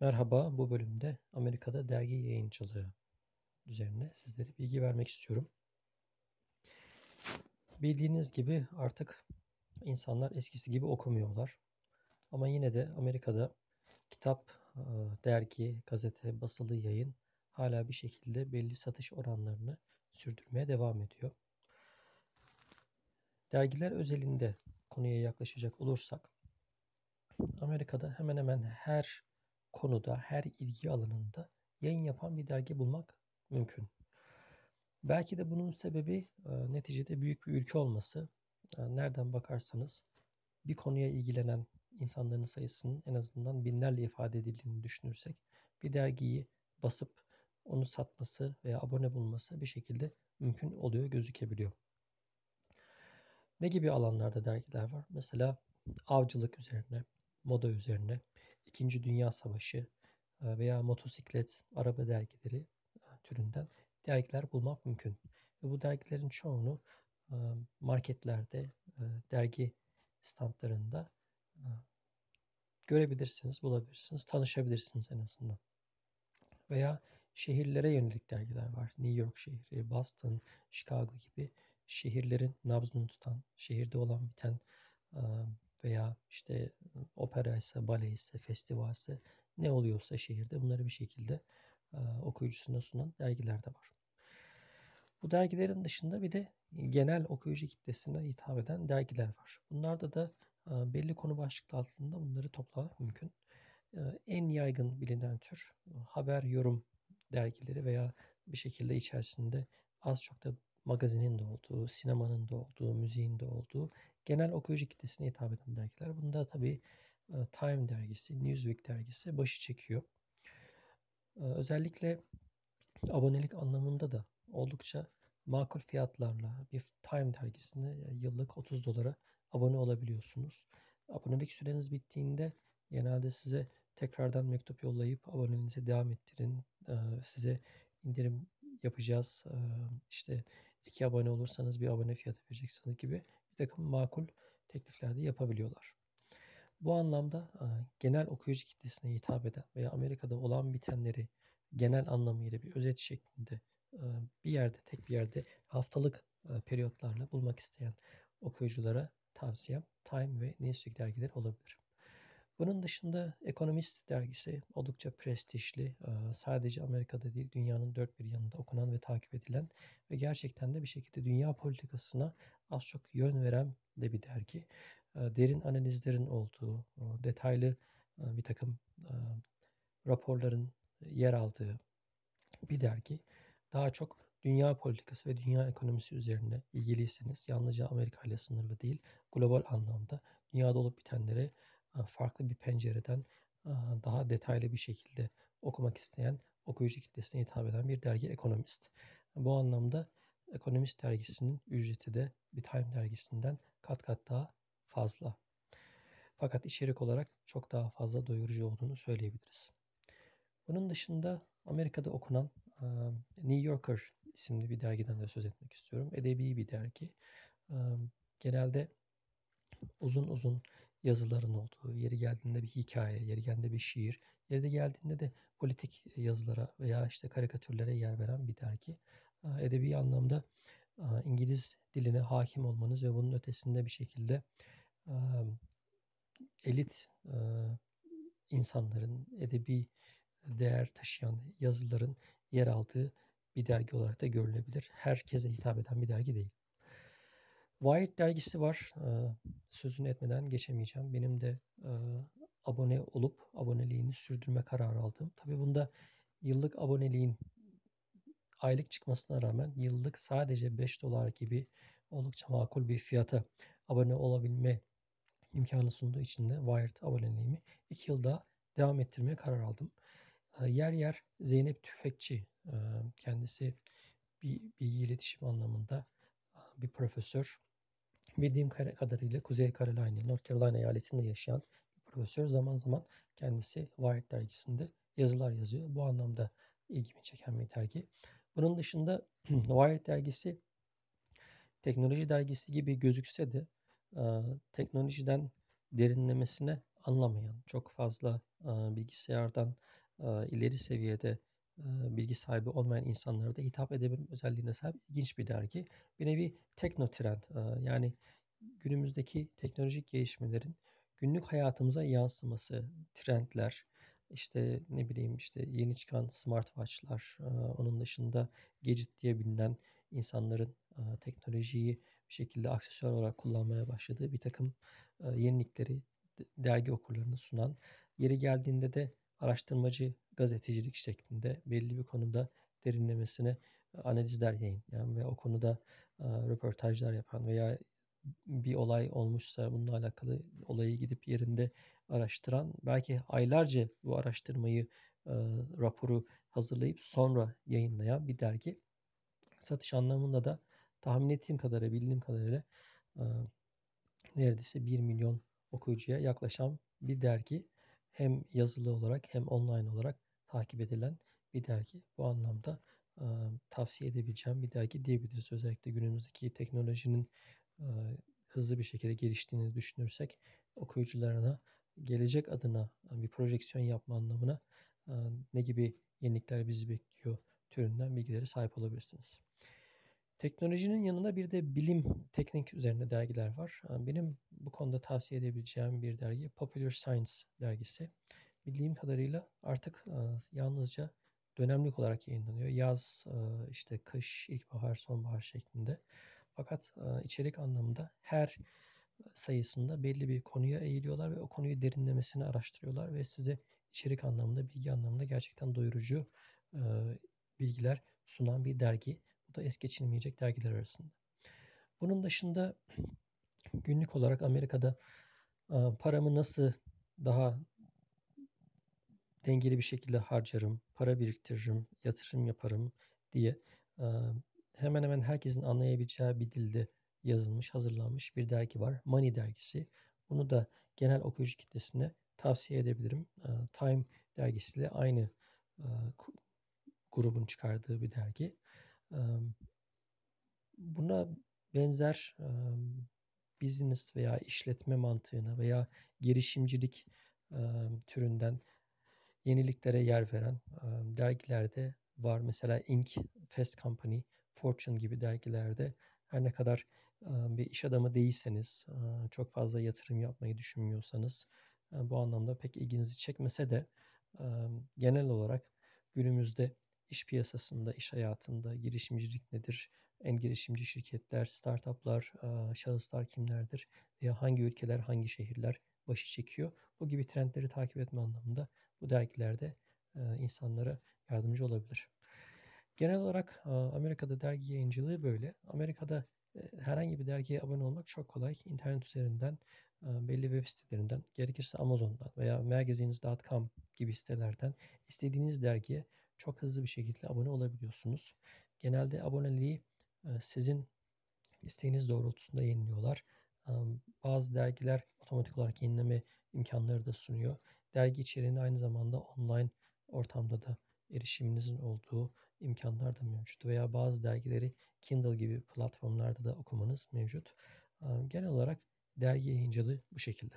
Merhaba, bu bölümde Amerika'da dergi yayıncılığı üzerine sizlere bilgi vermek istiyorum. Bildiğiniz gibi artık insanlar eskisi gibi okumuyorlar. Ama yine de Amerika'da kitap, e, dergi, gazete, basılı yayın hala bir şekilde belli satış oranlarını sürdürmeye devam ediyor. Dergiler özelinde konuya yaklaşacak olursak Amerika'da hemen hemen her konuda, her ilgi alanında yayın yapan bir dergi bulmak mümkün. Belki de bunun sebebi e, neticede büyük bir ülke olması. E, nereden bakarsanız bir konuya ilgilenen insanların sayısının en azından binlerle ifade edildiğini düşünürsek bir dergiyi basıp onu satması veya abone bulması bir şekilde mümkün oluyor, gözükebiliyor. Ne gibi alanlarda dergiler var? Mesela avcılık üzerine, moda üzerine, İkinci Dünya Savaşı e, veya motosiklet, araba dergileri e, türünden dergiler bulmak mümkün. Ve bu dergilerin çoğunu e, marketlerde, dergi standlarında görebilirsiniz, bulabilirsiniz, tanışabilirsiniz en azından. Veya şehirlere yönelik dergiler var. New York şehri, Boston, Chicago gibi şehirlerin nabzını tutan, şehirde olan biten veya işte opera ise, bale ise, festival ise ne oluyorsa şehirde bunları bir şekilde okuyucusuna sunan dergiler de var. Bu dergilerin dışında bir de genel okuyucu kitlesine hitap eden dergiler var. Bunlarda da belli konu başlıkları altında bunları toplamak mümkün. En yaygın bilinen tür haber yorum dergileri veya bir şekilde içerisinde az çok da magazinin de olduğu, sinemanın da olduğu, müziğin de olduğu genel okuyucu kitlesine hitap eden dergiler. Bunda tabii Time dergisi, Newsweek dergisi başı çekiyor. Özellikle abonelik anlamında da oldukça makul fiyatlarla bir Time dergisinde yıllık 30 dolara abone olabiliyorsunuz. Abonelik süreniz bittiğinde genelde size tekrardan mektup yollayıp aboneliğinizi devam ettirin. Size indirim yapacağız. İşte iki abone olursanız bir abone fiyatı vereceksiniz gibi bir takım makul teklifler de yapabiliyorlar. Bu anlamda genel okuyucu kitlesine hitap eden veya Amerika'da olan bitenleri genel anlamıyla bir özet şeklinde bir yerde, tek bir yerde haftalık periyotlarla bulmak isteyen okuyuculara tavsiyem Time ve Newsweek dergileri olabilir. Bunun dışında Economist dergisi oldukça prestijli, sadece Amerika'da değil dünyanın dört bir yanında okunan ve takip edilen ve gerçekten de bir şekilde dünya politikasına az çok yön veren de bir dergi. Derin analizlerin olduğu, detaylı bir takım raporların yer aldığı bir dergi. Daha çok dünya politikası ve dünya ekonomisi üzerine ilgiliyseniz yalnızca Amerika ile sınırlı değil, global anlamda dünyada olup bitenlere farklı bir pencereden daha detaylı bir şekilde okumak isteyen okuyucu kitlesine hitap eden bir dergi Ekonomist. Bu anlamda Ekonomist dergisinin ücreti de bir Time dergisinden kat kat daha fazla. Fakat içerik olarak çok daha fazla doyurucu olduğunu söyleyebiliriz. Bunun dışında Amerika'da okunan New Yorker isimli bir dergiden de söz etmek istiyorum. Edebi bir dergi. Genelde uzun uzun yazıların olduğu, yeri geldiğinde bir hikaye, yeri geldiğinde bir şiir, yeri geldiğinde de politik yazılara veya işte karikatürlere yer veren bir dergi. Edebi anlamda İngiliz diline hakim olmanız ve bunun ötesinde bir şekilde elit insanların edebi değer taşıyan yazıların yer aldığı bir dergi olarak da görülebilir. Herkese hitap eden bir dergi değil. Wired dergisi var. Sözünü etmeden geçemeyeceğim. Benim de abone olup aboneliğini sürdürme kararı aldım. Tabii bunda yıllık aboneliğin aylık çıkmasına rağmen yıllık sadece 5 dolar gibi oldukça makul bir fiyata abone olabilme imkanı sunduğu için de Wired aboneliğimi 2 yılda devam ettirmeye karar aldım. Yer yer Zeynep Tüfekçi kendisi bir bilgi iletişim anlamında bir profesör. Bildiğim kadarıyla Kuzey Carolina, North Carolina eyaletinde yaşayan bir profesör zaman zaman kendisi Wired dergisinde yazılar yazıyor. Bu anlamda ilgimi çeken bir dergi. Bunun dışında Wired dergisi teknoloji dergisi gibi gözükse de teknolojiden derinlemesine anlamayan, çok fazla bilgisayardan ileri seviyede bilgi sahibi olmayan insanlara da hitap edebilme özelliğine sahip ilginç bir dergi. Bir nevi teknotrend yani günümüzdeki teknolojik gelişmelerin günlük hayatımıza yansıması, trendler, işte ne bileyim işte yeni çıkan smartwatch'lar, onun dışında gadget diye bilinen insanların teknolojiyi bir şekilde aksesuar olarak kullanmaya başladığı bir takım yenilikleri dergi okurlarına sunan, yeri geldiğinde de araştırmacı gazetecilik şeklinde belli bir konuda derinlemesine analizler yayınlayan ve o konuda röportajlar yapan veya bir olay olmuşsa bununla alakalı olayı gidip yerinde araştıran belki aylarca bu araştırmayı raporu hazırlayıp sonra yayınlayan bir dergi. Satış anlamında da tahmin ettiğim kadarıyla bildiğim kadarıyla neredeyse 1 milyon okuyucuya yaklaşan bir dergi. Hem yazılı olarak hem online olarak takip edilen bir dergi. Bu anlamda e, tavsiye edebileceğim bir dergi diyebiliriz. Özellikle günümüzdeki teknolojinin e, hızlı bir şekilde geliştiğini düşünürsek okuyucularına gelecek adına bir projeksiyon yapma anlamına ne gibi yenilikler bizi bekliyor türünden bilgileri sahip olabilirsiniz. Teknolojinin yanında bir de bilim, teknik üzerine dergiler var. Benim bu konuda tavsiye edebileceğim bir dergi Popular Science dergisi. Bildiğim kadarıyla artık yalnızca dönemlik olarak yayınlanıyor. Yaz, işte kış, ilkbahar, sonbahar şeklinde. Fakat içerik anlamında her sayısında belli bir konuya eğiliyorlar ve o konuyu derinlemesine araştırıyorlar ve size içerik anlamında, bilgi anlamında gerçekten doyurucu bilgiler sunan bir dergi da es geçilmeyecek dergiler arasında. Bunun dışında günlük olarak Amerika'da paramı nasıl daha dengeli bir şekilde harcarım, para biriktiririm, yatırım yaparım diye hemen hemen herkesin anlayabileceği bir dilde yazılmış, hazırlanmış bir dergi var. Money dergisi. Bunu da genel okuyucu kitlesine tavsiye edebilirim. Time dergisiyle aynı grubun çıkardığı bir dergi buna benzer business veya işletme mantığına veya girişimcilik türünden yeniliklere yer veren dergilerde var. Mesela Inc. Fast Company, Fortune gibi dergilerde her ne kadar bir iş adamı değilseniz, çok fazla yatırım yapmayı düşünmüyorsanız bu anlamda pek ilginizi çekmese de genel olarak günümüzde iş piyasasında, iş hayatında girişimcilik nedir? En girişimci şirketler, startuplar, şahıslar kimlerdir? Veya hangi ülkeler, hangi şehirler başı çekiyor? Bu gibi trendleri takip etme anlamında bu dergilerde insanlara yardımcı olabilir. Genel olarak Amerika'da dergi yayıncılığı böyle. Amerika'da herhangi bir dergiye abone olmak çok kolay. İnternet üzerinden belli web sitelerinden, gerekirse Amazon'dan veya magazines.com gibi sitelerden istediğiniz dergiye çok hızlı bir şekilde abone olabiliyorsunuz. Genelde aboneliği sizin isteğiniz doğrultusunda yeniliyorlar. Bazı dergiler otomatik olarak yenileme imkanları da sunuyor. Dergi içeriğinde aynı zamanda online ortamda da erişiminizin olduğu imkanlar da mevcut. Veya bazı dergileri Kindle gibi platformlarda da okumanız mevcut. Genel olarak dergi yayıncılığı bu şekilde.